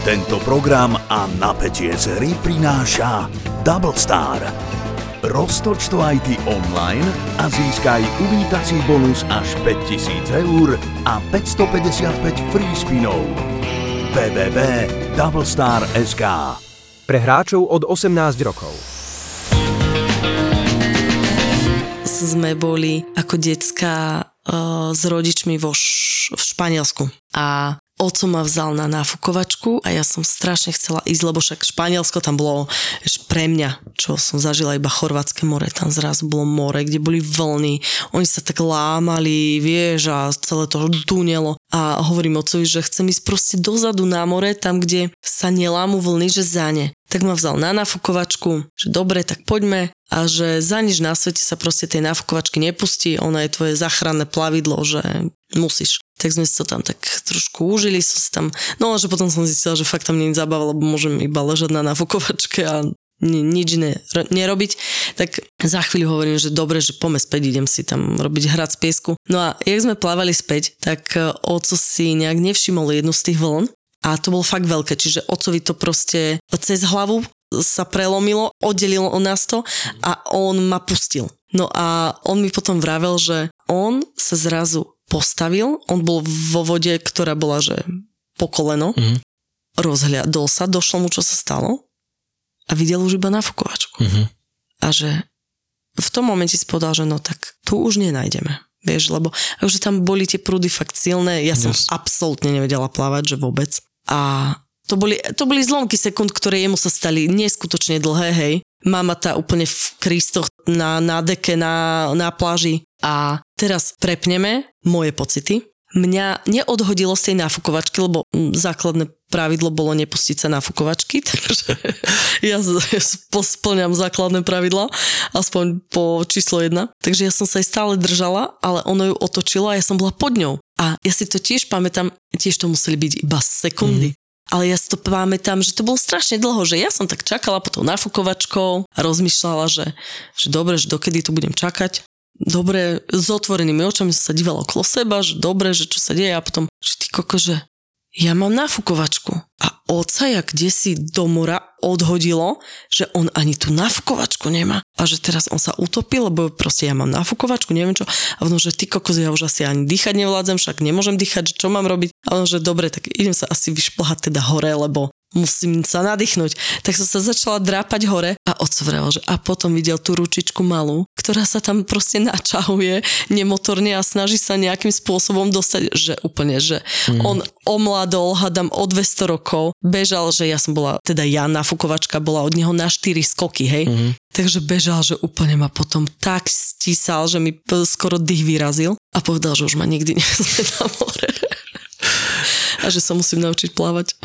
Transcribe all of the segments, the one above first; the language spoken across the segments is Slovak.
Tento program a napätie z hry prináša Double Star. Roztoč to aj ty online a získaj uvítací bonus až 5000 eur a 555 free spinov. www.doublestar.sk Pre hráčov od 18 rokov. sme boli ako decka uh, s rodičmi vo š- v Španielsku a oco ma vzal na náfukovačku a ja som strašne chcela ísť, lebo však Španielsko tam bolo vieš, pre mňa, čo som zažila iba Chorvátske more, tam zrazu bolo more, kde boli vlny, oni sa tak lámali, vieš, a celé to dunelo. A hovorím ocovi, že chcem ísť proste dozadu na more, tam, kde sa nelámu vlny, že za ne. Tak ma vzal na nafukovačku, že dobre, tak poďme. A že za nič na svete sa proste tej nafukovačky nepustí, ona je tvoje záchranné plavidlo, že musíš. Tak sme si to tam tak trošku užili, som si tam, no že potom som zistila, že fakt tam nie je zábava, lebo môžem iba ležať na nafukovačke a ni- nič r- nerobiť, tak za chvíľu hovorím, že dobre, že poďme späť, idem si tam robiť hrad z piesku. No a jak sme plávali späť, tak e, oco si nejak nevšimol jednu z tých vln a to bolo fakt veľké, čiže ocovi to proste cez hlavu sa prelomilo, oddelilo od nás to a on ma pustil. No a on mi potom vravel, že on sa zrazu postavil, on bol vo vode, ktorá bola, že po koleno, Mhm. rozhľadol sa, došlo mu, čo sa stalo a videl už iba nafukovačku. Mhm. A že v tom momente si povedal, že no tak tu už nenájdeme. Vieš, lebo akože tam boli tie prúdy fakt silné, ja som Yes. absolútne nevedela plávať, že vôbec. A to boli, to boli zlomky sekúnd, ktoré jemu sa stali neskutočne dlhé, hej. Mama tá úplne v kristoch na, na deke, na, na pláži. A teraz prepneme moje pocity. Mňa neodhodilo z tej náfukovačky, lebo mm, základné pravidlo bolo nepustiť sa na fukovačky, takže ja splňam základné pravidla, aspoň po číslo jedna. Takže ja som sa jej stále držala, ale ono ju otočilo a ja som bola pod ňou. A ja si to tiež pamätám, tiež to museli byť iba sekundy. Ale ja si to pamätám, že to bolo strašne dlho, že ja som tak čakala pod tou nafukovačkou a rozmýšľala, že, že dobre, že dokedy tu budem čakať. Dobre, s otvorenými očami som sa dívala okolo seba, že dobre, že čo sa deje a potom, že ty koko, že ja mám nafukovačku a oca jak kde si do mora odhodilo, že on ani tú nafukovačku nemá a že teraz on sa utopil, lebo proste ja mám nafukovačku, neviem čo. A ono, že ty kokos, ja už asi ani dýchať nevládzem, však nemôžem dýchať, čo mám robiť. A ono, že dobre, tak idem sa asi vyšplhať teda hore, lebo musím sa nadýchnuť. Tak som sa začala drápať hore a odsvrel, že a potom videl tú ručičku malú, ktorá sa tam proste načahuje nemotorne a snaží sa nejakým spôsobom dostať, že úplne, že mm. on omladol, hadam o 200 rokov, bežal, že ja som bola, teda ja, nafukovačka bola od neho na 4 skoky, hej. Mm. Takže bežal, že úplne ma potom tak stísal, že mi skoro dých vyrazil a povedal, že už ma nikdy nevezme na more. a že sa musím naučiť plávať.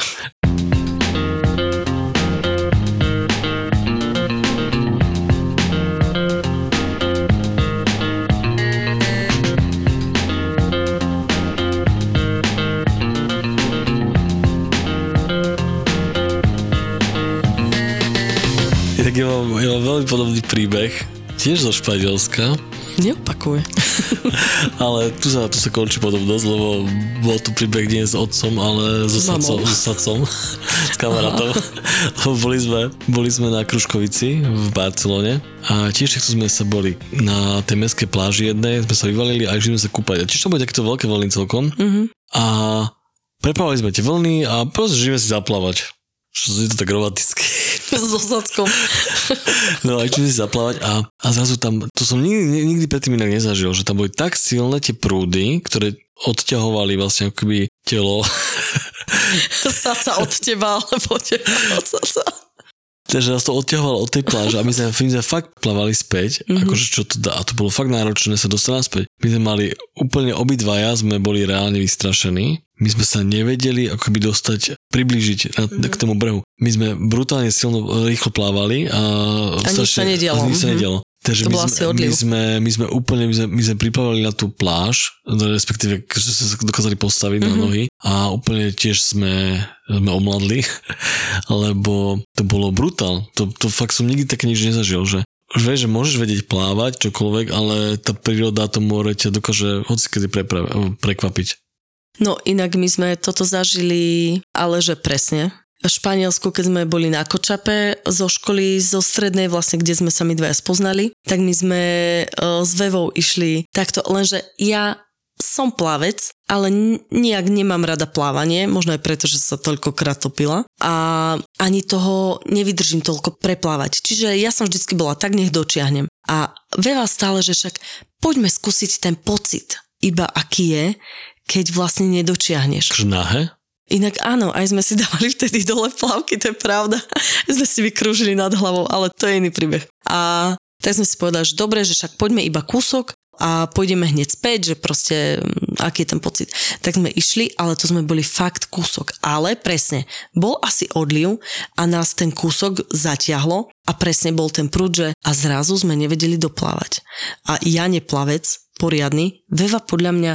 Tak ja mám, ja mám veľmi podobný príbeh, tiež zo Španielska, Neopakuje. ale tu sa, tu sa končí podobnosť, lebo bol tu príbeh nie s otcom, ale so sacom, so sacom, s kamarátom. Boli sme, boli sme na Kruškovici v Barcelone a tiež sme sa boli na tej mestskej pláži jednej, sme sa vyvalili a išli sme sa kúpať. A tiež to boli takéto veľké vlny celkom. Mhm. A preplávali sme tie vlny a proste žijeme si zaplávať. Je to tak romantické. so sackom. No a išli si zaplávať a, a zrazu tam, to som nikdy, nikdy predtým inak nezažil, že tam boli tak silné tie prúdy, ktoré odťahovali vlastne akoby telo. Saca od teba, alebo teba od saca. Takže nás to odťahovalo od tej pláže a my sme, my sme fakt plávali späť, mm-hmm. akože čo to dá. A to bolo fakt náročné sa dostať naspäť. My sme mali úplne obidvaja, sme boli reálne vystrašení. My sme sa nevedeli akoby dostať, priblížiť na, mm-hmm. k tomu brehu. My sme brutálne silno, rýchlo plávali a, A nič sa nedialo. A nič sa Mhm. nedialo. Takže To my sme, my, sme, my sme úplne, my sme, my sme pripravili na tú pláž, respektíve, že sa dokázali postaviť mm-hmm. na nohy a úplne tiež sme, sme omladli, lebo to bolo brutál. To, to fakt som nikdy také nič nezažil, že už vieš, že môžeš vedieť plávať, čokoľvek, ale tá príroda, to more ťa dokáže hocikedy prekvapiť. No inak my sme toto zažili, ale že presne. Španielsku, keď sme boli na Kočape zo školy, zo strednej vlastne, kde sme sa my dvaja spoznali, tak my sme uh, s Vevou išli takto, lenže ja som plavec, ale nejak nemám rada plávanie, možno aj preto, že sa toľkokrát topila a ani toho nevydržím toľko preplávať. Čiže ja som vždycky bola tak, nech dočiahnem. A Veva stále, že však poďme skúsiť ten pocit, iba aký je, keď vlastne nedočiahneš. Žnahe? Inak áno, aj sme si dávali vtedy dole plavky, to je pravda. sme si vykrúžili nad hlavou, ale to je iný príbeh. A tak sme si povedali, že dobre, že však poďme iba kúsok a pôjdeme hneď späť, že proste mm, aký je ten pocit. Tak sme išli, ale to sme boli fakt kúsok. Ale presne, bol asi odliv a nás ten kúsok zatiahlo a presne bol ten prúd, že a zrazu sme nevedeli doplávať. A ja neplavec, poriadny, Veva podľa mňa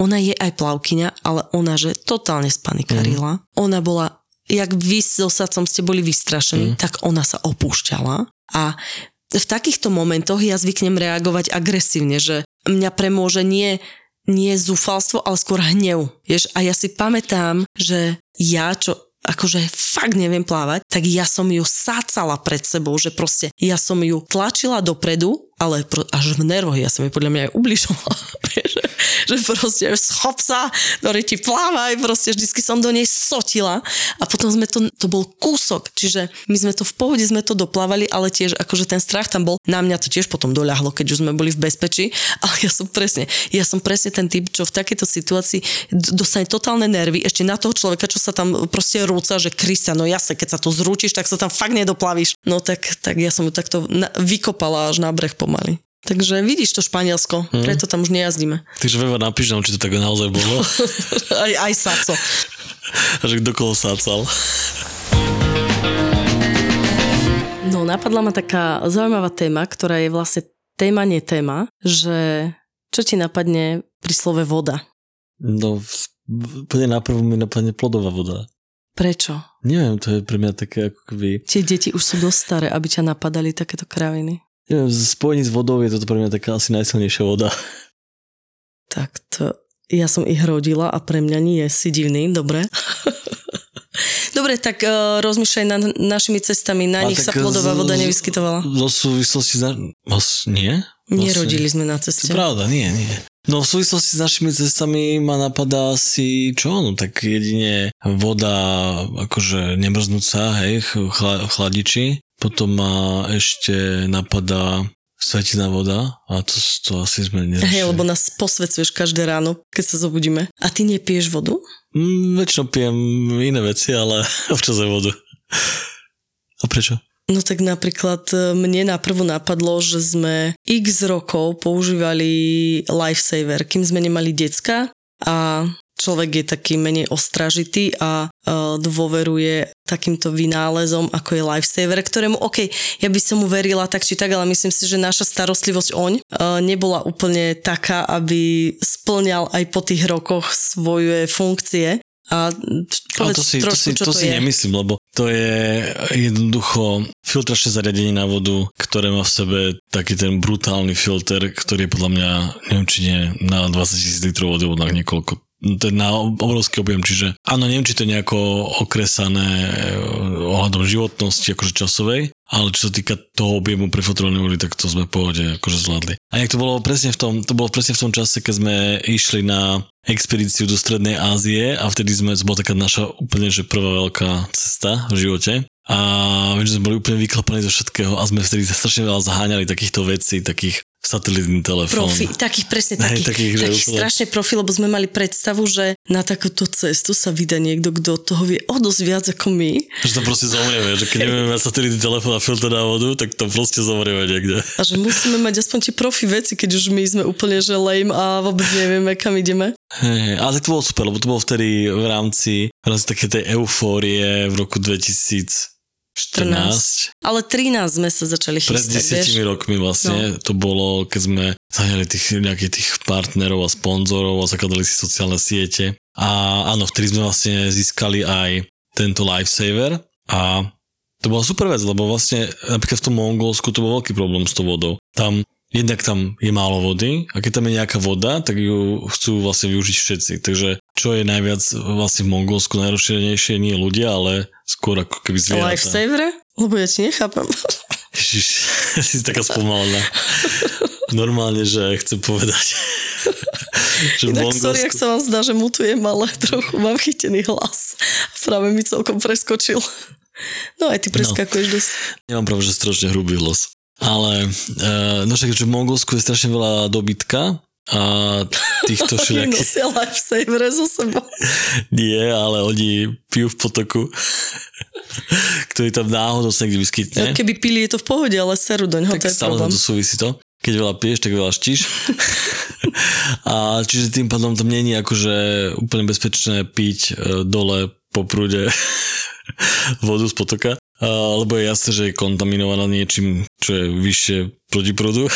ona je aj plavkyňa, ale ona, že totálne spanikarila. Mm. Ona bola, jak vy so sacom ste boli vystrašení, mm. tak ona sa opúšťala a v takýchto momentoch ja zvyknem reagovať agresívne, že mňa premôže nie, nie zúfalstvo, ale skôr hnev. Vieš? A ja si pamätám, že ja, čo akože fakt neviem plávať, tak ja som ju sácala pred sebou, že proste ja som ju tlačila dopredu ale až v nervoch, ja som mi podľa mňa aj ubližovala, že, proste schop sa, do ti plávaj, proste vždycky som do nej sotila. A potom sme to, to bol kúsok, čiže my sme to v pohode sme to doplávali, ale tiež akože ten strach tam bol, na mňa to tiež potom doľahlo, keď už sme boli v bezpečí, ale ja som presne, ja som presne ten typ, čo v takejto situácii dostane totálne nervy, ešte na toho človeka, čo sa tam proste rúca, že Krista, no jasne, keď sa to zrúčiš, tak sa tam fakt nedoplavíš. No tak, tak ja som ju takto na, vykopala až na breh pomaly. Takže vidíš to Španielsko, hmm. preto tam už nejazdíme. Takže Veva napíš nám, či to tak naozaj bolo. aj, aj Saco. A že kto koho sácal. No, napadla ma taká zaujímavá téma, ktorá je vlastne téma, nie téma, že čo ti napadne pri slove voda? No, úplne na prvom mi napadne plodová voda. Prečo? Neviem, to je pre mňa také ako keby... Tie deti už sú dosť staré, aby ťa napadali takéto kraviny. Neviem, v spojení s vodou je toto pre mňa taká asi najsilnejšia voda. Tak to, ja som ich rodila a pre mňa nie si divný, dobre. Dobre, tak uh, rozmýšľaj nad našimi cestami. Na a nich sa plodová voda nevyskytovala. Zo súvislosti s... Vás, nie? Vlastne. Nerodili sme na ceste. To pravda, nie, nie. No v súvislosti s našimi cestami ma napadá si čo? No tak jedine voda akože nemrznúca, hej, chla, chladiči. Potom ma ešte napadá svetená voda a to, to asi sme neriešili. Hej, lebo nás posvecuješ každé ráno, keď sa zobudíme. A ty nepiješ vodu? Mm, väčšinou pijem iné veci, ale občas aj vodu. A prečo? No tak napríklad e, mne naprvu napadlo, že sme x rokov používali lifesaver, kým sme nemali decka a človek je taký menej ostražitý a uh, dôveruje takýmto vynálezom, ako je Lifesaver, ktorému, OK, ja by som mu verila tak či tak, ale myslím si, že naša starostlivosť oň uh, nebola úplne taká, aby splňal aj po tých rokoch svoje funkcie. A povedz to si, trošku, to si, čo to, to si je. nemyslím, lebo to je jednoducho filtračné zariadenie na vodu, ktoré má v sebe taký ten brutálny filter, ktorý je podľa mňa, neviem či nie, na 20 000 litrov vody, niekoľko ten na obrovský objem, čiže áno, neviem, či to je nejako okresané eh, ohľadom životnosti, akože časovej, ale čo sa týka toho objemu prefiltrovanej vody, tak to sme v pohode akože zvládli. A jak to bolo presne v tom, to bolo presne v tom čase, keď sme išli na expedíciu do Strednej Ázie a vtedy sme, to bola taká naša úplne, že prvá veľká cesta v živote a viem, že sme boli úplne vyklapaní zo všetkého a sme vtedy strašne veľa zaháňali takýchto vecí, takých satelitný telefón. Profi, takých presne takých, Hej, takých, takých úplne... strašne profi, lebo sme mali predstavu, že na takúto cestu sa vydá niekto, kto toho vie o dosť viac ako my. Že to proste zomrieme, že keď mať satelitný telefón a filter na vodu, tak to proste zomrieme niekde. A že musíme mať aspoň tie profi veci, keď už my sme úplne že lame a vôbec nevieme, kam ideme. Hej, ale to bolo super, lebo to bolo vtedy v rámci, v rámci také tej eufórie v roku 2000 14. Ale 13 sme sa začali chystať, Pred 10 vieš? rokmi vlastne no. to bolo, keď sme zahrali tých nejakých tých partnerov a sponzorov a zakladali si sociálne siete. A áno, vtedy sme vlastne získali aj tento lifesaver a to bola super vec, lebo vlastne napríklad v tom Mongolsku to bol veľký problém s tou vodou. Tam jednak tam je málo vody a keď tam je nejaká voda, tak ju chcú vlastne využiť všetci. Takže čo je najviac vlastne v Mongolsku najrozšírenejšie, nie ľudia, ale skôr ako keby zvieratá. Lifesavere? Lebo ja ti nechápem. Ježiš, si taká spomalená. Normálne, že chcem povedať. že Inak sorry, Mongolsku... ak sa vám zdá, že mutujem, ale trochu mám chytený hlas. Práve mi celkom preskočil. No aj ty preskakuješ dosť. Nemám pravdu, že strašne hrubý hlas. Ale, uh, no však, že v Mongolsku je strašne veľa dobytka a týchto všelijakých... nosia lifesavere so sebou. Nie, ale oni pijú v potoku, ktorý tam náhodou sa niekde vyskytne. No, keby pili, je to v pohode, ale seru to tak je problém. to súvisí to. Keď veľa piješ, tak veľa štíš. a čiže tým pádom tam není akože úplne bezpečné piť e, dole po prúde vodu z potoka. A, lebo je jasné, že je kontaminovaná niečím, čo je vyššie proti prúdu.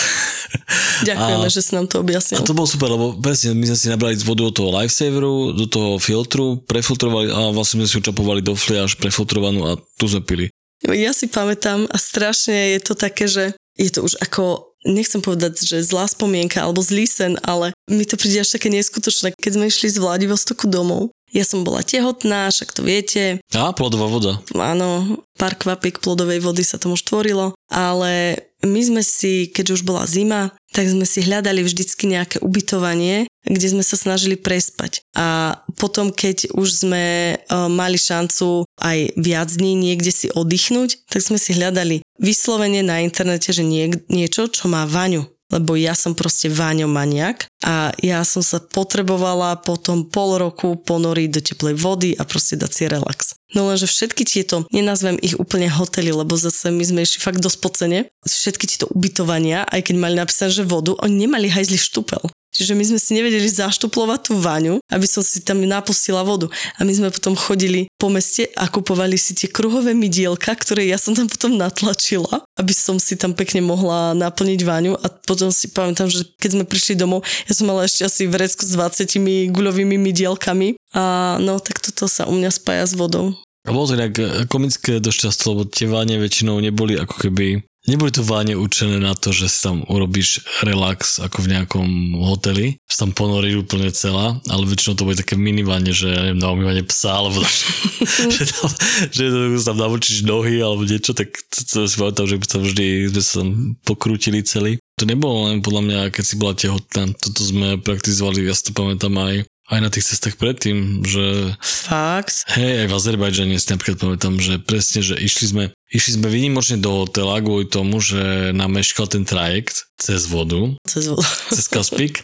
Ďakujeme, A- že si nám to A objasnil. to bolo super, lebo presne my sme si nabrali vodu do toho lifesaveru, do toho filtru, prefiltrovali a vlastne sme si ju čapovali do fliaž prefiltrovanú a tu sme pili. Ja si pamätám a strašne je to také, že je to už ako, nechcem povedať, že zlá spomienka alebo zlý sen, ale mi to príde až také neskutočné. Keď sme išli z Vladivostoku domov, ja som bola tehotná, však to viete, A plodová voda. áno, pár kvapiek plodovej vody sa tomu už tvorilo, ale my sme si, keď už bola zima, tak sme si hľadali vždycky nejaké ubytovanie, kde sme sa snažili prespať. A potom, keď už sme uh, mali šancu aj viac dní niekde si oddychnúť, tak sme si hľadali vyslovene na internete, že nie, niečo, čo má vaňu lebo ja som proste váňomaniak a ja som sa potrebovala potom pol roku ponoriť do teplej vody a proste dať si relax. No lenže všetky tieto, nenazvem ich úplne hotely, lebo zase my sme išli fakt dosť pocene, všetky tieto ubytovania, aj keď mali napísané, že vodu, oni nemali hajzli štupel. Čiže my sme si nevedeli zaštuplovať tú vaňu, aby som si tam napustila vodu. A my sme potom chodili po meste a kupovali si tie kruhové mydielka, ktoré ja som tam potom natlačila, aby som si tam pekne mohla naplniť vaňu. A potom si pamätám, že keď sme prišli domov, ja som mala ešte asi vrecku s 20 guľovými mydielkami. A no, tak toto sa u mňa spája s vodou. A bolo to inak e, komické dosť často, lebo tie váne väčšinou neboli ako keby Neboli to váne určené na to, že si tam urobíš relax ako v nejakom hoteli, sa tam ponoríš úplne celá, ale väčšinou to boli také miniváne, že ja neviem, na umývanie psa, alebo že tam, že tam namočíš nohy alebo niečo, tak to, to si pamätám, že sa vždy sme sa tam pokrútili celý. To nebolo len podľa mňa, keď si bola tehotná, toto sme praktizovali, ja si to pamätám aj aj na tých cestách predtým, že Fakt? hej, aj v Azerbajdžane si napríklad pamätám, že presne, že išli sme, išli sme vynimočne do hotela kvôli tomu, že nám meškal ten trajekt cez vodu, Cez vodu. cez Kaspik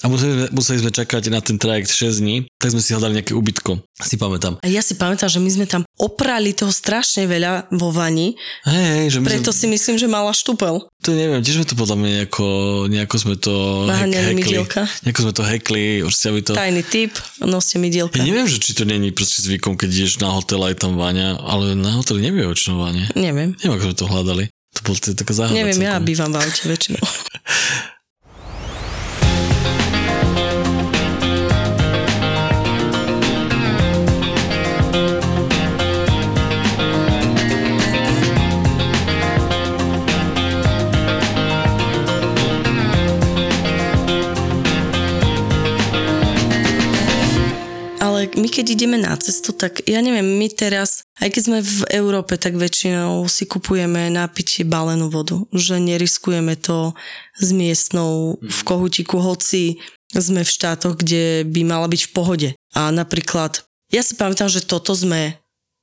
a museli, sme- museli sme čakať na ten trajekt 6 dní, tak sme si hľadali nejaké ubytko, si pamätám. A ja si pamätám, že my sme tam oprali toho strašne veľa vo vani, Hej, že my preto si sme, myslím, že mala štupel. to neviem, tiež sme to podľa mňa nejako, nejako sme to Naháňali hack- hackli, mydielka. nejako sme to hackli, určite aby to... Tajný tip, noste mi dielka. Ja neviem, že či to není proste zvykom, keď ideš na hotel aj tam váňa, ale na hoteli nebýva väčšinou váňa. Neviem. Neviem, ako to hľadali. To bol to taká záhada. Neviem, ja celkom. bývam v aute väčšinou. Ale my keď ideme na cestu, tak ja neviem, my teraz, aj keď sme v Európe, tak väčšinou si kupujeme na pitie balenú vodu, že neriskujeme to s miestnou v kohutiku, hoci sme v štátoch, kde by mala byť v pohode. A napríklad, ja si pamätám, že toto sme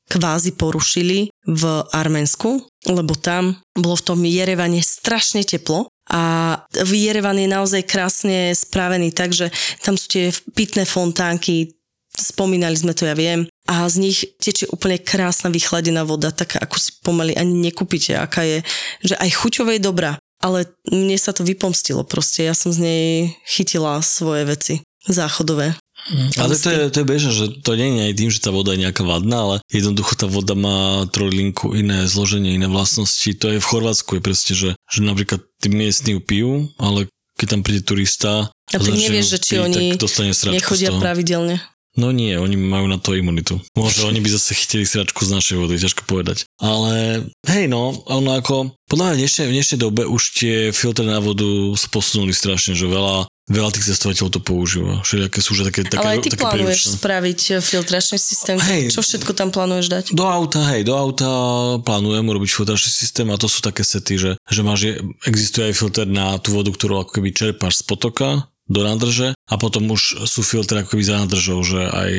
kvázi porušili v Arménsku, lebo tam bolo v tom Jerevane strašne teplo a Jerevan je naozaj krásne spravený, takže tam sú tie pitné fontánky, spomínali sme to, ja viem, a z nich tečie úplne krásna vychladená voda, taká ako si pomaly ani nekúpite, aká je, že aj chuťové je dobrá, ale mne sa to vypomstilo proste, ja som z nej chytila svoje veci záchodové. Ale to je, to je bežné, že to nie je aj tým, že tá voda je nejaká vadná, ale jednoducho tá voda má trojlinku iné zloženie, iné vlastnosti. To je v Chorvátsku, je presne, že, že napríklad tí miestni ju pijú, ale keď tam príde turista A ty nevieš, že či piť, oni Nechodia pravidelne. No nie, oni majú na to imunitu. Možno oni by zase chytili sračku z našej vody, ťažko povedať. Ale hej no, ono ako, podľa mňa v dnešnej, v dnešnej dobe už tie filtre na vodu sa posunuli strašne, že veľa, veľa tých cestovateľov to používa. Všelijaké sú už také, také, Ale aj ty také plánuješ príručné. spraviť eh, filtračný systém. Hej. Čo všetko tam plánuješ dať? Do auta, hej, do auta plánujem urobiť filtračný systém a to sú také sety, že, že máš, je- existuje aj filter na tú vodu, ktorú ako keby čerpáš z potoka do nádrže a potom už sú filtre ako keby za nádržou, že aj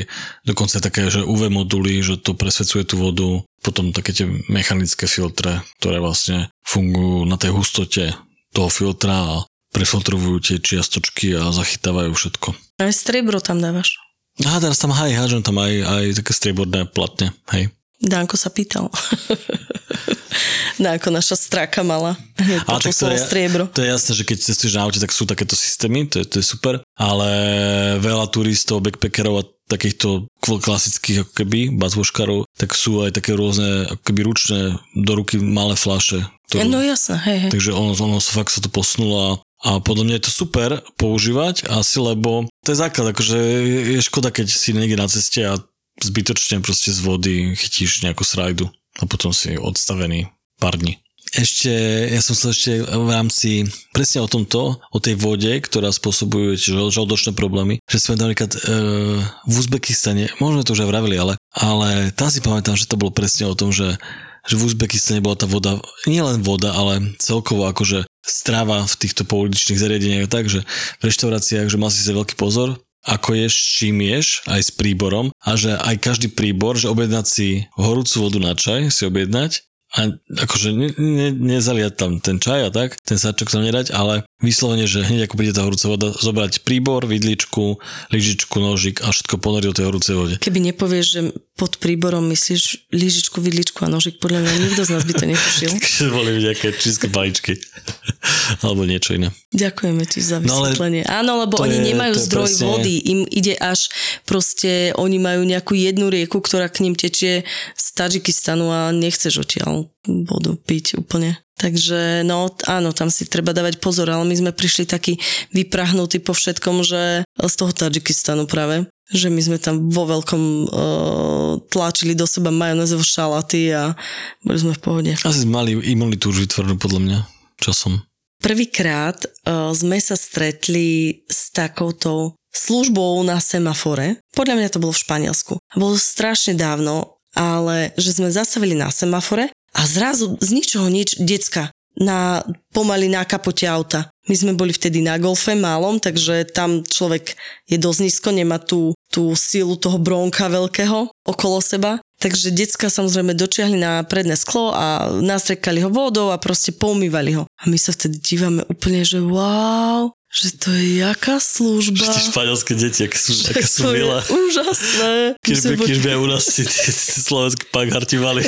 dokonca také, že UV moduly, že to presvedcuje tú vodu, potom také tie mechanické filtre, ktoré vlastne fungujú na tej hustote toho filtra a prefiltrujú tie čiastočky a zachytávajú všetko. Aj striebro tam dávaš. A teraz tam aj hádžem tam aj, aj také strieborné platne, hej. Danko sa pýtal. Danko, naša straka mala. Ale tak to je, striebro. to je jasné, že keď cestuješ na aute, tak sú takéto systémy, to je, to je super, ale veľa turistov, backpackerov a takýchto kl- klasických ako keby bazvoškarov, tak sú aj také rôzne ako keby ručné do ruky malé flaše. ktoré- No jasné, hej, hej. Takže ono, ono sa fakt sa to posunulo a, podľa mňa je to super používať asi, lebo to je základ, akože je škoda, keď si niekde na ceste a zbytočne proste z vody chytíš nejakú srajdu a potom si odstavený pár dní. Ešte, ja som chcel ešte v rámci presne o tomto, o tej vode, ktorá spôsobuje žal- žalúdočné problémy, že sme napríklad e, v Uzbekistane, možno to už aj vravili, ale, ale tam si pamätám, že to bolo presne o tom, že že v Uzbekistane bola tá voda, nie len voda, ale celkovo akože strava v týchto pouličných zariadeniach tak, v reštauráciách, že mal si sa veľký pozor, ako ješ, čím ješ, aj s príborom a že aj každý príbor, že objednať si horúcu vodu na čaj, si objednať a akože ne, ne, nezaliať tam ten čaj a tak, ten sáčok tam nedať, ale vyslovene, že hneď ako príde tá horúca voda, zobrať príbor, vidličku, lyžičku, nožik a všetko ponoriť do tej horúcej vode. Keby nepovieš, že pod príborom myslíš lyžičku, vidličku a nožik, podľa mňa nikto z nás by to netušil. Takže boli nejaké číske paličky. Alebo niečo iné. Ďakujeme ti za No vysvetlenie. Áno, lebo oni je- nemajú zdroj presne- vody, im ide až proste, oni majú nejakú jednu rieku, ktorá k ním tečie z Tadžikistanu a nechceš odtiaľ vodu piť úplne. Takže no áno, tam si treba dávať pozor, ale my sme prišli takí vyprahnutí po všetkom, že z toho Tadžikistanu práve, že my sme tam vo veľkom uh, tlačili do seba majonézové šalaty a boli sme v pohode. Asi mali imunitu už vytvorenú podľa mňa časom. Prvýkrát uh, sme sa stretli s takouto službou na semafore. Podľa mňa to bolo v Španielsku. Bolo strašne dávno, ale že sme zastavili na semafore a zrazu z ničoho nič decka na, pomaly na kapote auta. My sme boli vtedy na golfe malom, takže tam človek je dosť nízko, nemá tú, tú silu toho bronka veľkého okolo seba. Takže decka samozrejme dočiahli na predné sklo a nastrekali ho vodou a proste poumývali ho. A my sa vtedy dívame úplne, že wow, že to je jaká služba. Tie španielské deti, aké sú, aké sú milé. úžasné. Keď by, by aj u nás tí, tí, tí slovenskí pagarti mali,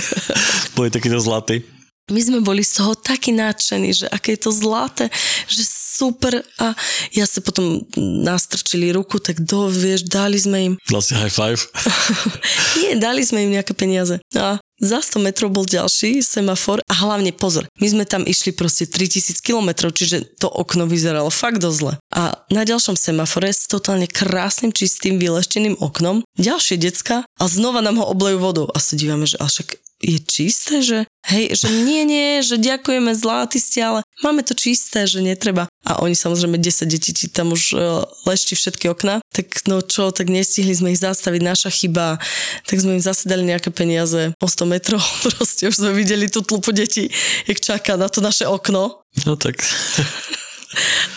boli takíto zlatí. My sme boli z toho takí nadšení, že aké je to zlaté, že super a ja sa potom nastrčili ruku, tak do, vieš, dali sme im, Vlastne high five. nie, dali sme im nejaké peniaze. No a za 100 metrov bol ďalší semafor a hlavne pozor, my sme tam išli proste 3000 kilometrov, čiže to okno vyzeralo fakt dosť zle. A na ďalšom semafore s totálne krásnym, čistým, vylešteným oknom, ďalšie decka a znova nám ho oblejú vodou a sa dívame, že a však je čisté, že hej, že nie, nie, že ďakujeme, zlatí ste, ale máme to čisté, že netreba. A oni samozrejme 10 detí ti tam už uh, lešti všetky okna, tak no čo, tak nestihli sme ich zastaviť, naša chyba, tak sme im zase dali nejaké peniaze o 100 metrov, proste už sme videli tú tlupu detí, jak čaká na to naše okno. No tak.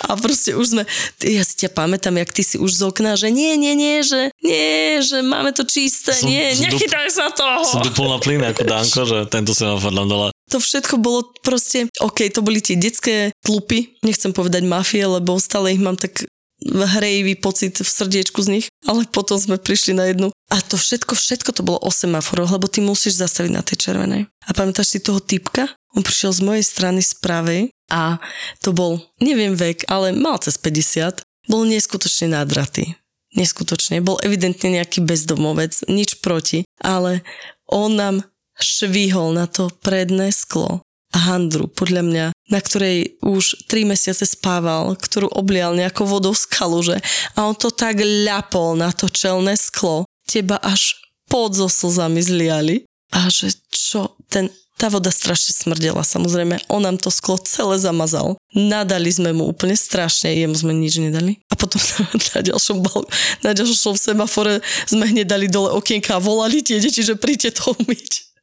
A proste už sme, ja si ťa pamätám, jak ty si už z okna, že nie, nie, nie, že nie, že máme to čisté, Som- nie, nechytaj sa toho. Som dupol na plyn ako Danko, že tento semafor nám dala. To všetko bolo proste, OK, to boli tie detské tlupy, nechcem povedať mafie, lebo stále ich mám tak hrejivý pocit v srdiečku z nich, ale potom sme prišli na jednu. A to všetko, všetko to bolo o semaforoch, lebo ty musíš zastaviť na tej červenej. A pamätáš si toho typka? On prišiel z mojej strany z pravej a to bol, neviem vek, ale mal cez 50. Bol neskutočne nádratý. Neskutočne. Bol evidentne nejaký bezdomovec, nič proti, ale on nám švihol na to predné sklo a handru, podľa mňa, na ktorej už 3 mesiace spával, ktorú oblial nejakou vodou z kaluže a on to tak ľapol na to čelné sklo, teba až pod so slzami zliali a že čo, ten, tá voda strašne smrdela, samozrejme, on nám to sklo celé zamazal. Nadali sme mu úplne strašne, jemu sme nič nedali. A potom na, ďalšom, bal, na ďalšom semafore sme hneď dali dole okienka a volali tie deti, že príďte to umyť.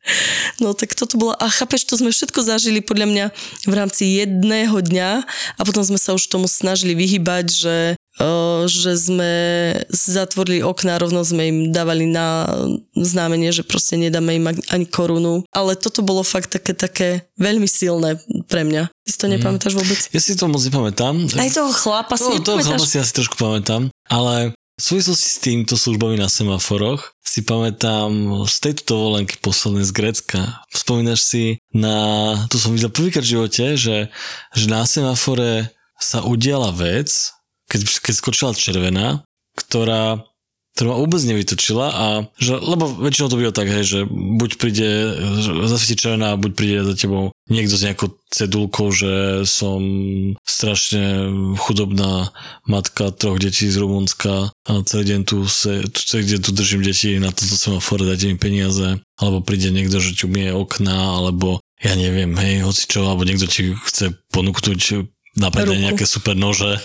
No tak toto bolo, a chápeš, to sme všetko zažili podľa mňa v rámci jedného dňa a potom sme sa už tomu snažili vyhybať, že že sme zatvorili okná, rovno sme im dávali na znamenie, že proste nedáme im ani korunu. Ale toto bolo fakt také, také veľmi silné pre mňa. Ty si to mhm. nepamätáš vôbec? Ja si to moc nepamätám. Aj toho chlapa si to, toho chlapa si asi trošku pamätám, ale v súvislosti s týmto službami na semaforoch si pamätám z tejto dovolenky poslednej z Grecka. Spomínaš si na, to som videl prvýkrát v živote, že, že na semafore sa udiala vec, keď, keď skočila červená, ktorá ktorá ma vôbec nevytočila a že, lebo väčšinou to bylo tak, hej, že buď príde zasvieti červená, buď príde za tebou niekto s nejakou cedulkou, že som strašne chudobná matka troch detí z Rumunska a celý deň tu, se, celý deň tu držím deti na toto semafore, dajte mi peniaze, alebo príde niekto, že ti umie okna, alebo ja neviem, hej, hoci čo, alebo niekto ti chce ponúknuť napríklad nejaké super nože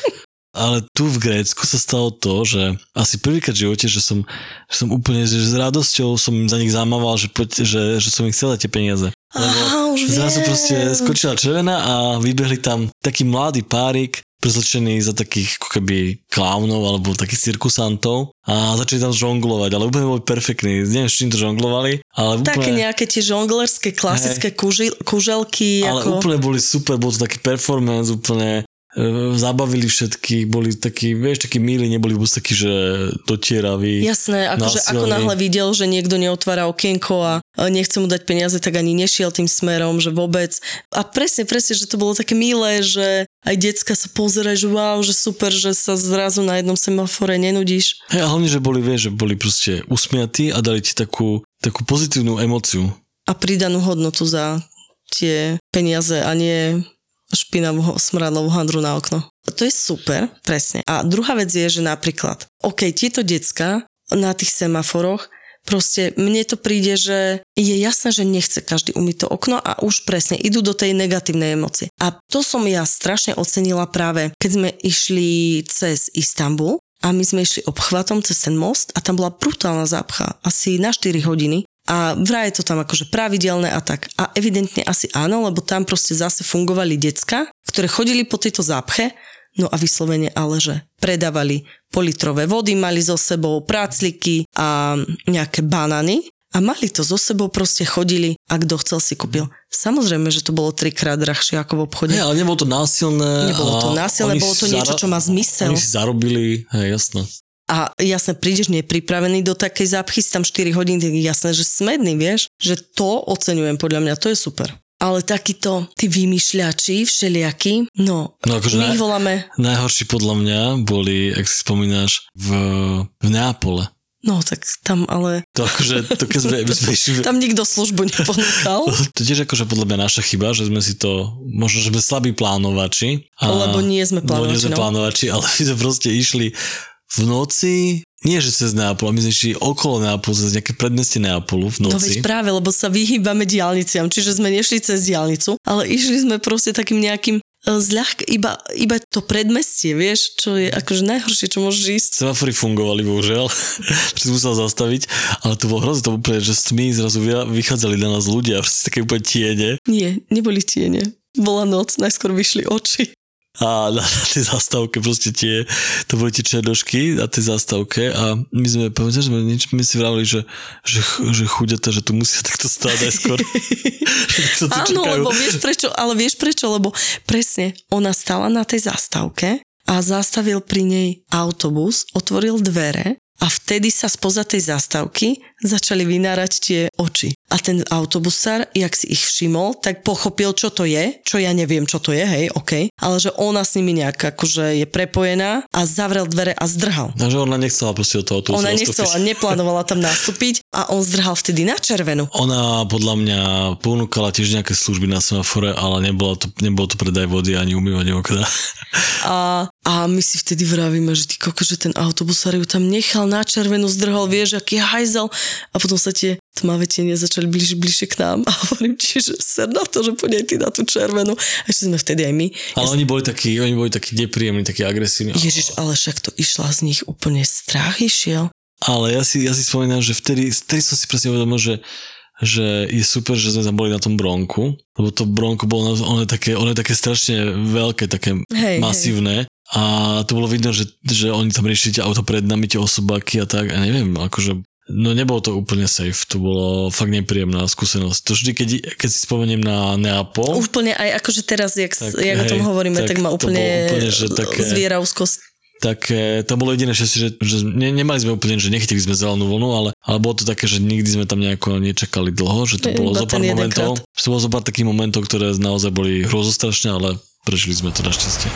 ale tu v Grécku sa stalo to, že asi prvýkrát v živote, že som, že som úplne, že s radosťou som za nich zamával, že, že, že som ich chcel tie peniaze. Lebo Aha, už zrazu proste skočila červená a vybehli tam taký mladý párik, prezlečený za takých ako keby klaunov alebo takých cirkusantov a začali tam žonglovať, ale úplne boli perfektní. Neviem, s čím to žonglovali, ale úplne... Také nejaké tie žonglerské klasické kuži, kuželky. Ale ako... úplne boli super, bol to taký performance, úplne zabavili všetkých, boli takí, vieš, takí milí, neboli vôbec takí, že dotieraví. Jasné, akože ako náhle videl, že niekto neotvára okienko a nechce mu dať peniaze, tak ani nešiel tým smerom, že vôbec. A presne, presne, že to bolo také milé, že aj decka sa pozerajú, že wow, že super, že sa zrazu na jednom semafore nenudíš. Hej, a hlavne, že boli, vieš, že boli proste usmiatí a dali ti takú, takú pozitívnu emociu. A pridanú hodnotu za tie peniaze a nie špinavú smradlovú handru na okno. To je super, presne. A druhá vec je, že napríklad, OK, tieto decka na tých semaforoch, proste mne to príde, že je jasné, že nechce každý umyť to okno a už presne idú do tej negatívnej emócie. A to som ja strašne ocenila práve, keď sme išli cez Istanbul a my sme išli obchvatom cez ten most a tam bola brutálna zápcha, asi na 4 hodiny a vraj je to tam akože pravidelné a tak. A evidentne asi áno, lebo tam proste zase fungovali decka, ktoré chodili po tejto zápche, no a vyslovene ale, že predávali politrové vody, mali so sebou prácliky a nejaké banány a mali to so sebou, proste chodili a kto chcel si kúpil. Samozrejme, že to bolo trikrát drahšie ako v obchode. Nie, ale nebolo to násilné. Nebolo to násilné, bolo to niečo, čo má zmysel. Oni si zarobili, hej, jasno a jasne prídeš nepripravený do takej zápchy, si tam 4 hodiny, jasné, že smedný, vieš, že to oceňujem podľa mňa, to je super. Ale takíto, tí vymýšľači všelijakí, no, no akože my ich voláme... Najhorší podľa mňa boli, ak si spomínaš, v, v Neapole. No, tak tam ale... To akože, to keď sme, sme išli... tam nikto službu neponúkal. to tiež akože podľa mňa naša chyba, že sme si to, možno, že sme slabí plánovači. A, Lebo nie sme plánovači, nie sme no. plánovači, ale my sme proste išli v noci, nie že cez Neapol, my sme išli okolo Neapolu, cez nejaké predmestie Neapolu v noci. No veď práve, lebo sa vyhýbame diálniciam, čiže sme nešli cez diálnicu, ale išli sme proste takým nejakým e, zľahka, iba, iba to predmestie, vieš, čo je akože najhoršie, čo môžeš ísť. Semafory fungovali, bohužiaľ, že musel zastaviť, ale to bolo hrozné, to bolo úplne, že tmy zrazu vychádzali na nás ľudia, proste také úplne tiene. Nie, neboli tiene. Bola noc, najskôr vyšli oči a na, na tej zastávke proste tie, to boli tie černošky na tej zastávke a my sme, pamätáš, sme, niečo, my si vravili, že, že, že chuďata, že tu musia takto stáť aj skôr. Áno, lebo vieš prečo, ale vieš prečo, lebo presne, ona stala na tej zastávke a zastavil pri nej autobus, otvoril dvere a vtedy sa spoza tej zastávky začali vynárať tie oči. A ten autobusár, jak si ich všimol, tak pochopil, čo to je, čo ja neviem, čo to je, hej, OK, ale že ona s nimi nejak akože je prepojená a zavrel dvere a zdrhal. A že ona nechcela proste od toho autobusu Ona nechcela, neplánovala tam nastúpiť a on zdrhal vtedy na červenú. Ona podľa mňa ponúkala tiež nejaké služby na semafore, ale nebolo to, nebolo to predaj vody ani umývanie okna. A, a my si vtedy vravíme, že ty koko, že ten autobusár ju tam nechal na červenú, zdrhal, vieš, aký hajzel a potom sa tie tmavé tiene začali bližšie, bližšie k nám a hovorím ti, že ser na to, že poď aj ty na tú červenú. A ešte sme vtedy aj my. Ale oni boli takí, oni boli takí nepríjemní, takí agresívni. Ježiš, ale však to išla z nich úplne strach išiel. Ale ja si, ja si spomínam, že vtedy, vtedy som si presne uvedomil, že že je super, že sme tam boli na tom bronku, lebo to bronko bolo, ono je také, ono je také strašne veľké, také Hej, masívne a to bolo vidno, že, že oni tam riešili auto pred nami, tie osobáky a tak a neviem, akože No nebolo to úplne safe, to bolo fakt nepríjemná skúsenosť. To vždy, keď, keď si spomeniem na Neapol, Úplne aj akože teraz, jak, Tak, jak o tom hej, hovoríme, tak, tak ma to úplne, úplne, že také- zviera úzkosť. tak e, tam bolo jediné šťastie, že, že ne, nemali sme úplne, že nechytili sme zelenú vlnu, ale, ale bolo to také, že nikdy sme tam nejako nečakali dlho, že to Iba bolo zo pár momentov, jedenkrát. že to bolo zo pár takých momentov, ktoré naozaj boli hrozostrašné, ale prežili sme to našťastie.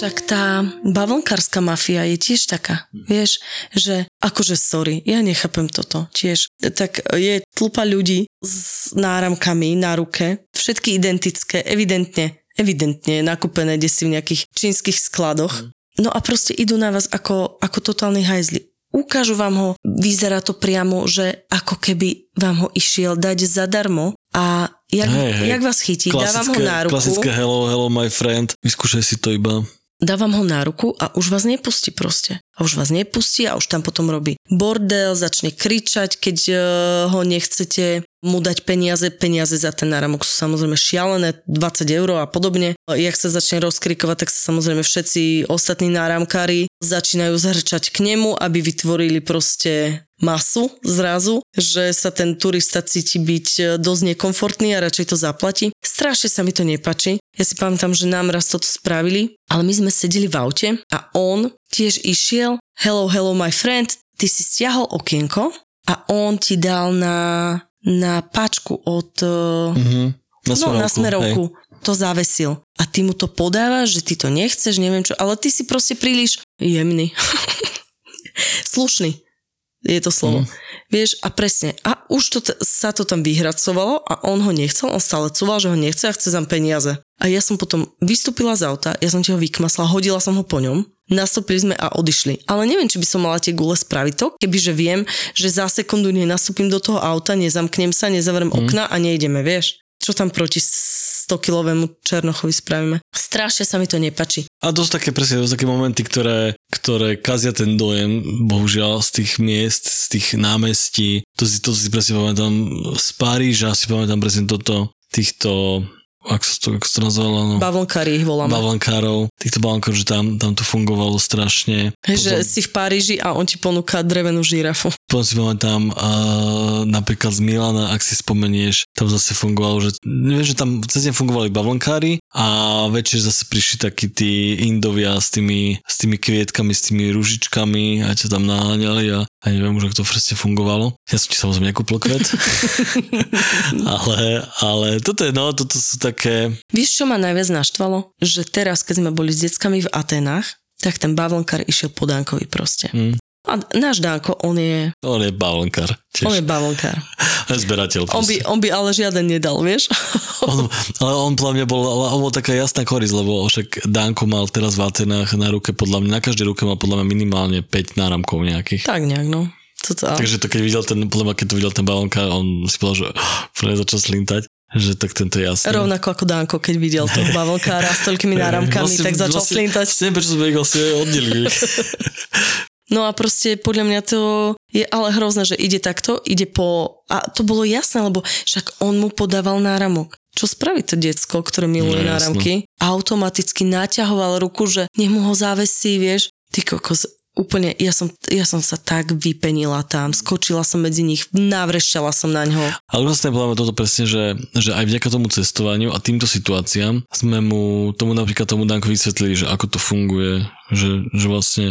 Však tá bavlnkárska mafia je tiež taká, vieš, že akože sorry, ja nechápem toto tiež. Tak je tlupa ľudí s náramkami na ruke, všetky identické, evidentne, evidentne nakúpené desi v nejakých čínskych skladoch. No a proste idú na vás ako, ako totálni hajzli. Ukážu vám ho, vyzerá to priamo, že ako keby vám ho išiel dať zadarmo a jak, Hej, hej. jak vás chytí, dávam ho na ruku. klasické hello, hello my friend, vyskúšaj si to iba. Dávam ho na ruku a už vás nepustí proste. A už vás nepustí a už tam potom robí bordel, začne kričať, keď uh, ho nechcete mu dať peniaze. Peniaze za ten náramok sú samozrejme šialené, 20 eur a podobne. Jak sa začne rozkrikovať, tak sa samozrejme všetci ostatní náramkári začínajú zhrčať k nemu, aby vytvorili proste masu zrazu, že sa ten turista cíti byť e, dosť nekomfortný a radšej to zaplatí. Strašne sa mi to nepačí. Ja si pamätám, že nám raz toto spravili, ale my sme sedeli v aute a on tiež išiel, hello, hello my friend, ty si stiahol okienko a on ti dal na, na páčku od... Mhm. Na no, na Hej. smerovku to zavesil. A ty mu to podávaš, že ty to nechceš, neviem čo, ale ty si proste príliš jemný. Slušný je to slovo. Mm. Vieš, a presne. A už to sa to tam vyhracovalo a on ho nechcel, on stále cúval, že ho nechce a chce tam peniaze. A ja som potom vystúpila z auta, ja som ti ho vykmasla, hodila som ho po ňom, nastúpili sme a odišli. Ale neviem, či by som mala tie gule spraviť to, kebyže viem, že za sekundu nenastúpim do toho auta, nezamknem sa, nezavrem mm. okna a nejdeme, vieš. Čo tam proti 100-kilovému Černochovi spravíme? Strašne sa mi to nepačí. A to sú také presne, také momenty, ktoré, ktoré kazia ten dojem, bohužiaľ, z tých miest, z tých námestí. To si, to si presne pamätám z Paríža, si pamätám presne toto, týchto, ako sa to, ako sa to nazvalo, no, Bavlnkári ich voláme. bavlankárov, týchto bavlankárov, že tam, tam to fungovalo strašne. Hej, že si v Paríži a on ti ponúka drevenú žirafu. Potom si pamätám uh, napríklad z Milana, ak si spomenieš, tam zase fungovalo, že vieš, že tam cez deň fungovali bavlnkári a večer zase prišli takí tí Indovia s tými, s tými kvietkami, s tými ružičkami a ťa tam naháňali a, a neviem už, ako to presne fungovalo. Ja som ti samozrejme nekúpil kvet, ale, ale toto je, no, toto sú také, Vieš, čo ma najviac naštvalo? Že teraz, keď sme boli s deckami v Atenách, tak ten bavlnkár išiel po Dankovi proste. hm, A náš Danko, on je, on je je tiež, on je zberateľ On by, on by ale žiaden nedal, vieš? On, ale on podľa mňa bol, on bol taká jasná korisť, lebo však Danko mal teraz v Atenách na ruke, podľa mňa, na každej ruke mal podľa mňa minimálne 5 náramkov nejakých. tak nejak, no. Co to, Takže to keď videl ten, podľa mňa, keď to videl ten balónka, on si povedal, že pre začal slintať, že tak tento je jasný. Rovnako ako Danko, keď videl toho bavlnkára s toľkými náramkami, tak začal slintať. Vlastne, prečo sme ich vlastne oddelili. No a proste podľa mňa to je ale hrozné, že ide takto, ide po... A to bolo jasné, lebo však on mu podával náramok. Čo spraví to decko, ktoré miluje No, náramky? Automaticky naťahoval ruku, že nech mu ho závesí, vieš. Ty kokos, úplne, ja som, ja som sa tak vypenila tam, skočila som medzi nich, navrešťala som na ňo. Ale vlastne mňa toto presne, že, že aj vďaka tomu cestovaniu a týmto situáciám sme mu, tomu napríklad tomu Danko vysvetlili, že ako to funguje, že, že vlastne,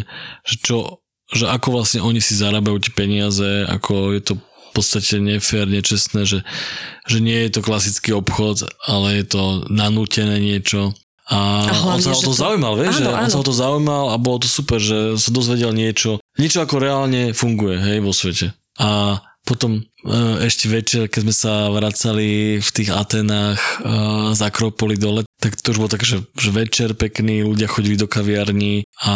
že čo, že ako vlastne oni si zarábajú tie peniaze, ako je to v podstate nefér, nečestné, že, že nie je to klasický obchod, ale je to nanútené niečo. A, A on hlavne, sa o to to- zaujímal, vieš, Áno, že on áno. sa o to zaujímal a bolo to super, že sa dozvedel niečo, niečo ako reálne funguje, hej, vo svete. A potom e, ešte večer, keď sme sa vracali v tých Atenách e, z Akropoly dole, tak to už bolo tak, že, že večer pekný, ľudia chodili do kaviarní a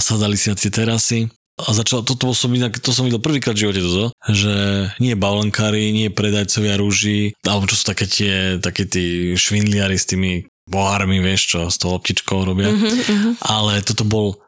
sadali si na tie terasy. A začal, toto som inak, to som videl prvýkrát v živote toto, že nie bavlenkári, nie predajcovia rúží, alebo čo sú také tie, také tí švindliari s tými bohármi, vieš čo, s tou loptičkou robia. Mm-hmm. Ale toto bol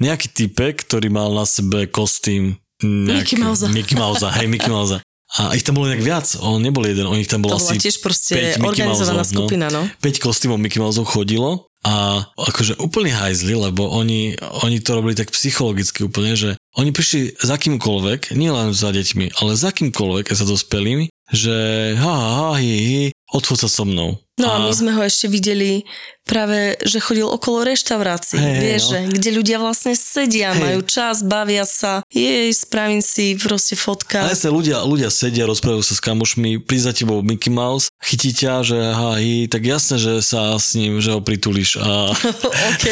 nejaký typek, ktorý mal na sebe kostým Mickey Mouse. Mickey Mouse, hej, Mickey Mouse. A ich tam bolo nejak viac, on nebol jeden, on ich tam bol to asi tiež proste organizovaná Mouseov, skupina, no. 5 kostýmov Mickey Mouseov chodilo a akože úplne hajzli, lebo oni, oni to robili tak psychologicky úplne, že oni prišli za kýmkoľvek, nielen za deťmi, ale za kýmkoľvek, za dospelými, že ha, ha, hi, hi, odfúť sa so mnou. No a my sme ho ešte videli práve, že chodil okolo reštaurácií, hej, vieš, no. že, kde ľudia vlastne sedia, Hej. majú čas, bavia sa, jej, spravím si proste fotka. Ale sa ľudia, ľudia sedia, rozprávajú sa s kamošmi, príde za tebou Mickey Mouse, chytí ťa, že ha, hi, tak jasné, že sa s ním, že ho pritulíš a OK.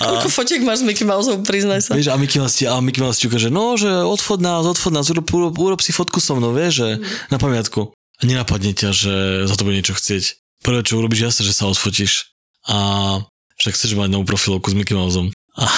Koľko fotiek máš s Mickey Mouseom, priznaj sa. Vieš, a Mickey Mouse ti, a Mickey Mouse ti ukáže, no, že odfod nás, odfod nás, urob, urob, urob si fotku so mnou, vieš, že na pamiatku. Nenapadne ťa, že za to bude niečo chcieť. Prvé, čo urobíš, jasne, že sa odfotíš. A však chceš mať novú profilovku s Mickey Mouseom. A,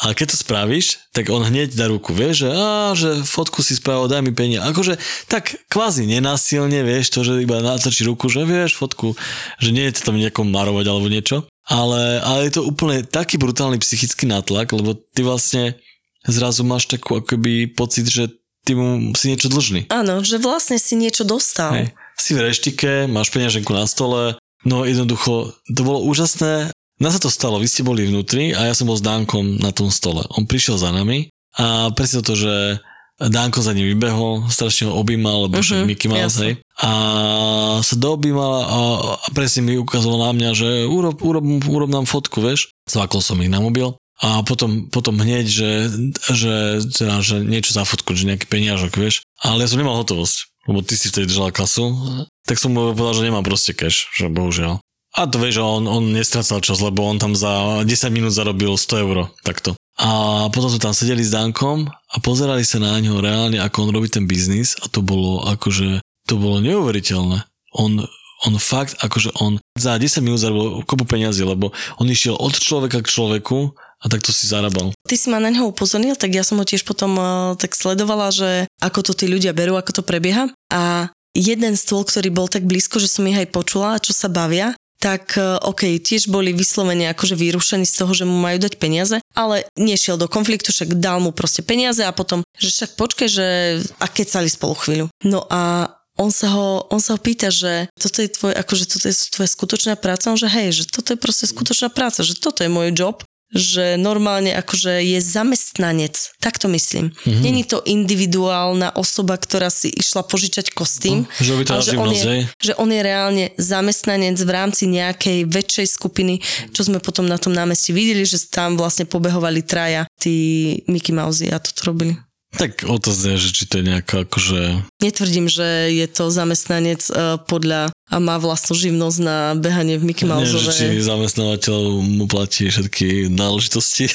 a keď to spravíš, tak on hneď dá ruku, vieš, že, á, že fotku si spravil, daj mi peniaze. Akože tak kvázi nenásilne, vieš, to, že iba natrčí ruku, že vieš fotku, že nie je to tam nejakom marovať alebo niečo. Ale, ale je to úplne taký brutálny psychický nátlak, lebo ty vlastne zrazu máš takú akoby pocit, že ty mu si niečo dlžný. Áno, že vlastne si niečo dostal. Hej. Si v reštike, máš peňaženku na stole, no jednoducho, to bolo úžasné. Nás sa to stalo, vy ste boli vnútri a ja som bol s Dánkom na tom stole. On prišiel za nami a presne to, že Dánko za ním vybehol, strašne ho objímal, lebo Mhm, Mickey Mouse, hej. A sa doobjímal a, a presne mi ukazoval na mňa, že urob, urob, urob nám fotku, vieš. Zvakol som ich na mobil a potom, potom hneď, že, že, teda, že niečo za fotku, že nejaký peniažok, vieš. Ale ja som nemal hotovosť, lebo ty si vtedy držal kasu, tak som mu povedal, že nemám proste cash, že bohužiaľ. A to vieš, on, on nestracal čas, lebo on tam za 10 minút zarobil 100 euro, takto. A potom sme tam sedeli s Dankom a pozerali sa na ňo reálne, ako on robí ten biznis a to bolo akože, to bolo neuveriteľné. On, on fakt, akože on za 10 minút zarobil kopu peniazy, lebo on išiel od človeka k človeku a takto si zarábal. Ty si ma na neho upozornil, tak ja som ho tiež potom uh, tak sledovala, že ako to tí ľudia berú, ako to prebieha. A jeden stôl, ktorý bol tak blízko, že som ich aj počula, čo sa bavia, tak uh, OK, tiež boli vyslovene akože vyrušení z toho, že mu majú dať peniaze, ale nešiel do konfliktu, však dal mu proste peniaze a potom, že však počkaj, že a kecali spolu chvíľu. No a on sa, ho, on sa ho pýta, že toto je tvoj, akože toto je tvoja skutočná práca, on že hej, že toto je proste skutočná práca, že toto je môj job, že normálne akože je zamestnanec, tak to myslím. Mm-hmm. Není to individuálna osoba, ktorá si išla požičať kostým, No, že to ale že on, je, že on je reálne zamestnanec v rámci nejakej väčšej skupiny, čo sme potom na tom námestí videli, že tam vlastne pobehovali traja tí Mickey Mouse a toto robili. Tak otázne je, že či to je nejaká akože... Netvrdím, že je to zamestnanec uh, podľa a má vlastnú živnosť na behanie v Mickey Nie, že Mouseove. či zamestnávateľ mu platí všetky náležitosti.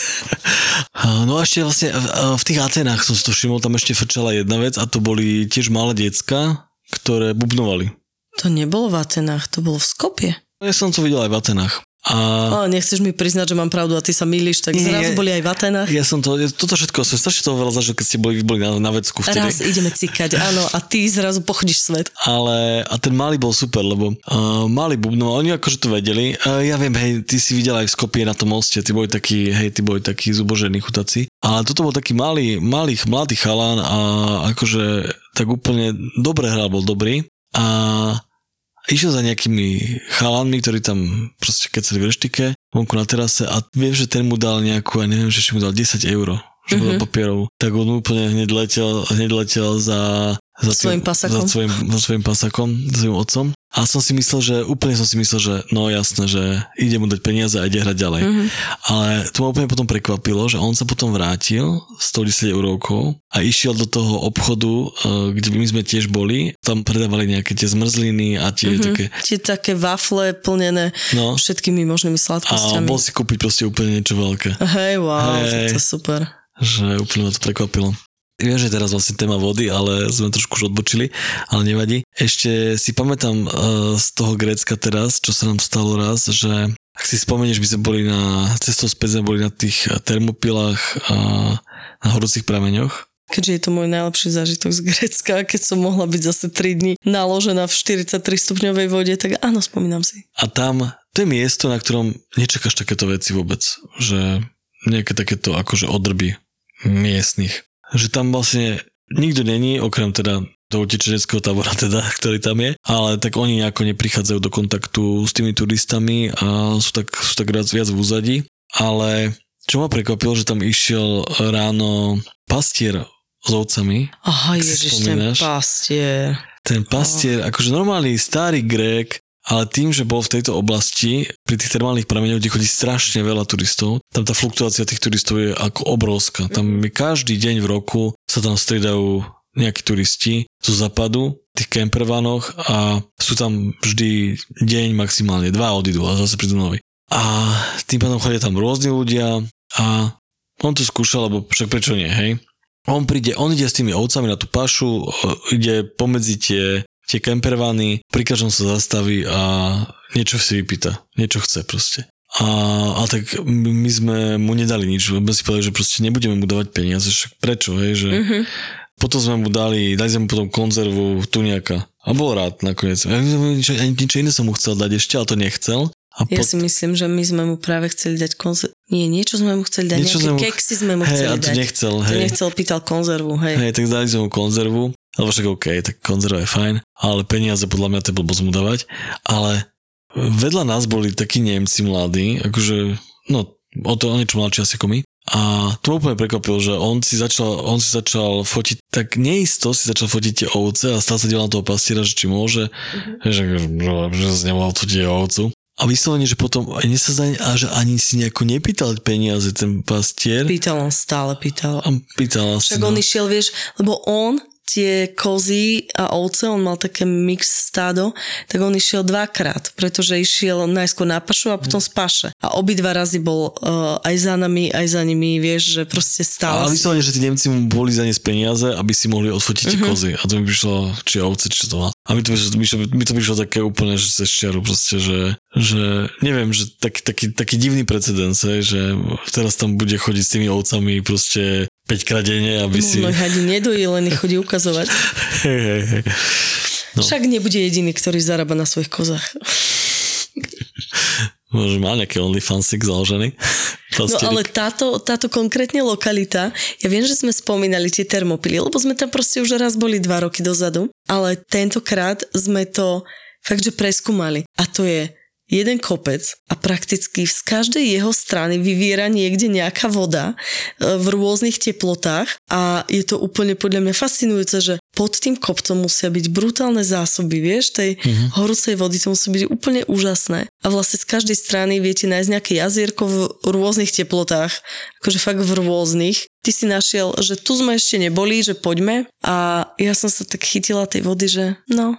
No a ešte vlastne v- v tých Atenách som si to všimol, tam ešte frčala jedna vec a to boli tiež malé decka, ktoré bubnovali. To nebolo v Atenách, to bolo v Skopie. Ja som to videl aj v Atenách. A O, nechceš mi priznať, že mám pravdu a ty sa milíš, tak Nie, zrazu boli aj v Atenách. ja som to, ja- toto všetko som strašne toho veľa zažil, keď ste boli, boli na, na vecku vtedy. Raz ideme cikať, áno, a ty zrazu pochodíš svet. Ale a ten malý bol super, lebo uh, malý bubno, oni akože to vedeli. Uh, ja viem, hej, ty si videl aj v Skopie na tom moste, ty boli takí, hej, ty boli takí zubožení chutaci. Ale toto bol taký malý, malý, mladý chalán a akože tak úplne dobre hral, bol dobrý. A išiel za nejakými chalanmi, ktorí tam proste keceli v reštike, vonku na terase a viem, že ten mu dal nejakú, ja neviem, že mu dal 10 eur že mm-hmm. papierov, tak on úplne hneď letel, hneď letel za, za Svojim pasakom. Za svojim, za svojim pasakom, za svojim otcom. A som si myslel, že úplne som si myslel, že no jasné, že ide mu dať peniaze a ide hrať ďalej. Mhm. Mm-hmm. Ale to ma úplne potom prekvapilo, že on sa potom vrátil s tou 10 eurovkou a išiel do toho obchodu, eh, kde my sme tiež boli. Tam predávali nejaké tie zmrzliny a tie mm-hmm. také... Tie také wafle plnené No. všetkými možnými A sladkosťami. bol si kúpiť proste úplne niečo veľké. Hej, wow, Hej. to je super. že úplne ma to prekvapilo. Viem, že teraz vlastne téma vody, ale sme trošku už odbočili, ale nevadí. Ešte si pamätám uh, z toho Grécka teraz, čo sa nám stalo raz, že ak si spomenieš, my sme boli na cestou späť, sme boli na tých termopilách a na horúcich prameňoch. Keďže je to môj najlepší zážitok z Grecka, keď som mohla byť zase 3 dní naložená v 43 stupňovej vode, tak áno, spomínam si. A tam, to je miesto, na ktorom nečakáš takéto veci vôbec, že nejaké takéto akože odrby miestnych. Že tam vlastne nikto není, okrem teda do utečeneckého tábora teda, ktorý tam je, ale tak oni nejako neprichádzajú do kontaktu s tými turistami a sú tak, sú tak viac, viac v úzadí. Ale čo ma prekvapilo, že tam išiel ráno pastier s ovcami. Aha, ježiš, ten pastier. Ten pastier, akože normálny starý Grék, ale tým, že bol v tejto oblasti, pri tých termálnych prameňoch, kde chodí strašne veľa turistov, tam tá fluktuácia tých turistov je ako obrovská. Tam je každý deň v roku sa tam striedajú nejakí turisti zo západu, tých campervanoch a sú tam vždy deň maximálne, dva odídu a zase prídu noví. A tým pádom chodia tam rôzni ľudia a on to skúšal, lebo však prečo nie, hej? On príde, on ide s tými ovcami na tú pašu, e, ide pomedzi tie, tie campervany, pri každom sa zastaví a niečo si vypýta, niečo chce proste. A, a tak my sme mu nedali nič, lebo si povedali, že proste nebudeme mu dávať peniaze, však prečo, hej, že Mhm. potom sme mu dali, dali sme mu potom konzervu tuniaka a bol rád nakoniec. A niečo, ani niečo iné som mu chcel dať ešte, ale to nechcel. A Ja pot- si myslím, že my sme mu práve chceli dať konzervu. Nie, niečo sme mu chceli dať, Niečo nejaké sme mu- keksy sme mu hej, chceli a to dať. nechcel, To hej. nechcel, pýtal konzervu, hej. Hej, tak dali sme mu konzervu, lebo však OK, tak konzerva je fajn, ale peniaze podľa mňa to je blbosť mu dávať. Ale vedľa nás boli takí Nemci mladí, akože, no, o to o niečo mladší asi ako my. A to ma úplne prekvapilo, že on si začal, on si začal fotiť, tak neisto si začal fotiť tie ovce a stále sa díval na toho pastiera, že či môže, Mhm. že, že, že, nemohol jeho ovcu. A vyslovene, že potom mne sa zdá, a že ani si nejako nepýtal peniaze ten pastier. Pýtal on stále, pýtal. A pýtal asi, Však no. on išiel, vieš, lebo on tie kozy a ovce, on mal také mix stádo, tak on išiel dvakrát, pretože išiel najskôr na pašu a potom z paše. A obidva razy bol uh, aj za nami, aj za nimi, vieš, že proste stále. Ale vyslovene, že tí Nemci mu boli za ne peniaze, aby si mohli odfotiť tie Mhm. kozy. A to mi prišlo, či ovce, či to má. A mi to, mi, to, mi to prišlo také úplne, že cez čiaru proste, že, že neviem, že taký, taký, taký divný precedens, že teraz tam bude chodiť s tými ovcami proste 5 krát denne, aby si... Možno ich ani nedojí, len ich chodí ukazovať. Hej, hej, hej. No. Však nebude jediný, ktorý zarába na svojich kozách. Možno má nejaký OnlyFansik založený. No ale táto, táto konkrétne lokalita, ja viem, že sme spomínali tie termopily, lebo sme tam proste už raz boli dva roky dozadu, ale tentokrát sme to fakt, že preskúmali. A to je jeden kopec a prakticky z každej jeho strany vyviera niekde nejaká voda e, v rôznych teplotách a je to úplne podľa mňa fascinujúce, že pod tým kopcom musia byť brutálne zásoby, vieš, tej Mhm. horúcej vody, to musí byť úplne úžasné. A vlastne z každej strany viete nájsť nejaké jazierko v rôznych teplotách, akože fakt v rôznych. Ty si našiel, že tu sme ešte neboli, že poďme a ja som sa tak chytila tej vody, že no,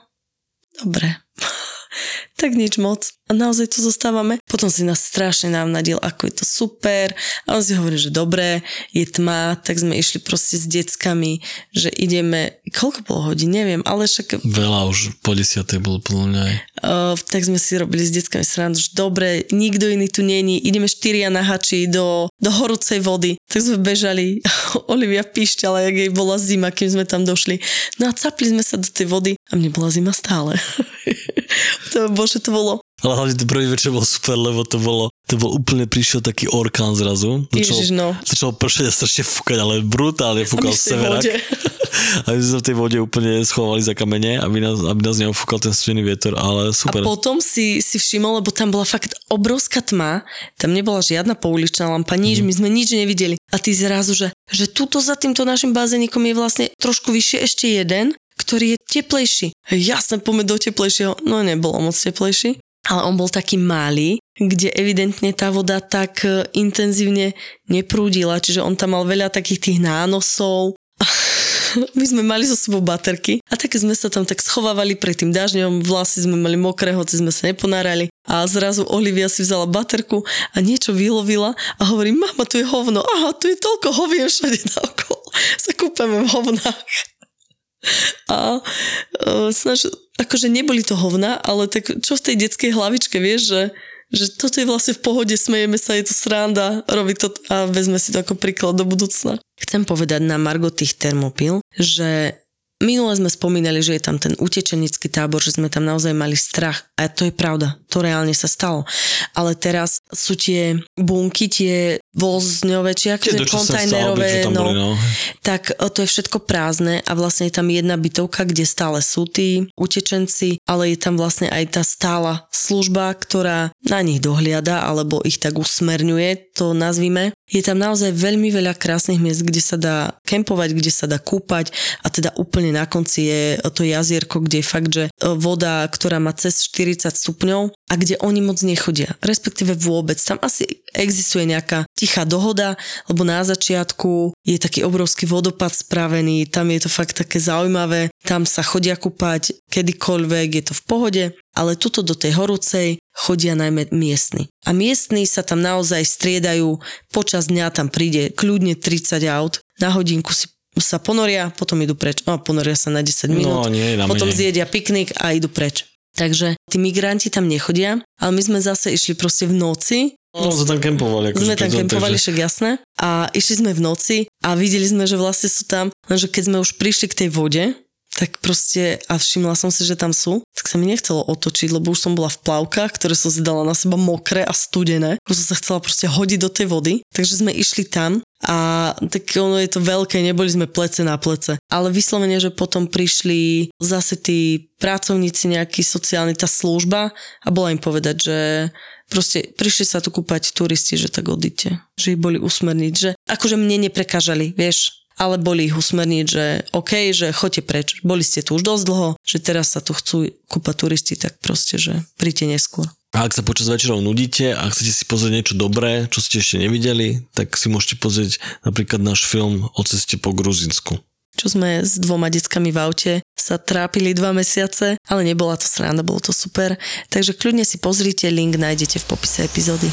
dobre. tak nič moc. A naozaj tu zostávame. Potom si nás strašne navnadil, ako je to super. A on si hovorí, že dobre, je tma, tak sme išli proste s deckami, že ideme, koľko bolo hodín, neviem, ale však Veľa už po desiatej bolo podľa mňa aj. Uh, tak sme si robili s deckami srandu, že dobre, nikto iný tu není, ideme štyria na hači do, do horúcej vody. Tak sme bežali, Olivia píšťala, jak jej bola zima, kým sme tam došli. No a capli sme sa do tej vody a mne bola zima stále. to, bože, to bolo Ale hlavne ten prvý večer bol super, lebo to bolo, to bol úplne prišiel taký orkán zrazu. Ježiš, no. Začal pršať a strašne fúkať, ale brutálne fúkal severák. A my sme sa v tej vode úplne schovali za kamene, aby nás, aby nás neofúkal ten studený vietor, ale A super. potom si, si všimol, lebo tam bola fakt obrovská tma, tam nebola žiadna pouličná lampa, nič, Mhm. my sme nič nevideli. A ty zrazu, že, že tuto za týmto našim bazénikom je vlastne trošku vyššie ešte jeden, ktorý je teplejší. Jasne, poďme do teplejšieho. No nebolo moc teplejší. Ale on bol taký malý, kde evidentne tá voda tak e, intenzívne neprúdila, čiže on tam mal veľa takých tých nánosov. My sme mali so sebou baterky a tak sme sa tam tak schovávali pred tým dažďom, vlasy sme mali mokré, hoci sme sa neponárali. A zrazu Olivia si vzala baterku a niečo vylovila a hovorí, mama, tu je hovno, aha, tu je toľko hovien všade naokolo, sa kúpeme v hovnách. A uh, snaž, akože neboli to hovna, ale tak čo v tej detskej hlavičke, vieš, že, že toto je vlastne v pohode, smejeme sa, je to sranda, robí to a vezme si to ako príklad do budúcna. Chcem povedať na Margo tých termopil, že Minule sme spomínali, že je tam ten utečenický tábor, že sme tam naozaj mali strach. A to je pravda, to reálne sa stalo. Ale teraz sú tie bunky, tie vozňové, či akože kontajnerové, no, boli, no, tak e, to je všetko prázdne a vlastne je tam jedna bytovka, kde stále sú tí utečenci, ale je tam vlastne aj tá stála služba, ktorá na nich dohliada alebo ich tak usmerňuje, to nazvime. Je tam naozaj veľmi veľa krásnych miest, kde sa dá kempovať, kde sa dá kúpať a teda úplne na konci je to jazierko, kde je fakt, že e, voda, ktorá má cez 40 stupňov a kde oni moc nechodia, respektíve vôbec. Tam asi existuje nejaká tichá dohoda, lebo na začiatku je taký obrovský vodopad spravený, tam je to fakt také zaujímavé, tam sa chodia kúpať kedykoľvek, je to v pohode, ale tuto do tej horúcej chodia najmä miestni. A miestni sa tam naozaj striedajú, počas dňa tam príde kľudne 30 aut, na hodinku si sa ponoria, potom idú preč. No, ponoria sa na 10 minút, no, nie, potom zjedia piknik a idú preč. Takže tí migranti tam nechodia, ale my sme zase išli proste v noci. No, sme tam kempovali. Ako sme tam kempovali, však jasné. A išli sme v noci a videli sme, že vlastne sú tam, lenže keď sme už prišli k tej vode, tak proste a všimla som si, že tam sú, tak sa mi nechcelo otočiť, lebo už som bola v plavkách, ktoré som si dala na seba mokré a studené. Už som sa chcela proste hodiť do tej vody, takže sme išli tam a tak ono je to veľké, neboli sme plece na plece. Ale vyslovene, že potom prišli zase tí pracovníci, nejaký sociálny, tá služba a bola im povedať, že proste prišli sa tu kúpať turisti, že tak odíte. Že ich boli usmerniť, že akože mne neprekážali, vieš, ale boli ich usmerniť, že OK, že choďte preč, boli ste tu už dosť dlho, že teraz sa tu chcú kúpať turisti, tak proste, že príďte neskôr. A ak sa počas večerov nudíte a chcete si pozrieť niečo dobré, čo ste ešte nevideli, tak si môžete pozrieť napríklad náš film o ceste po Gruzinsku. Čo sme s dvoma deckami v aute sa trápili dva mesiace, ale nebola to sranda, bolo to super. Takže kľudne si pozrite, link nájdete v popise epizódy.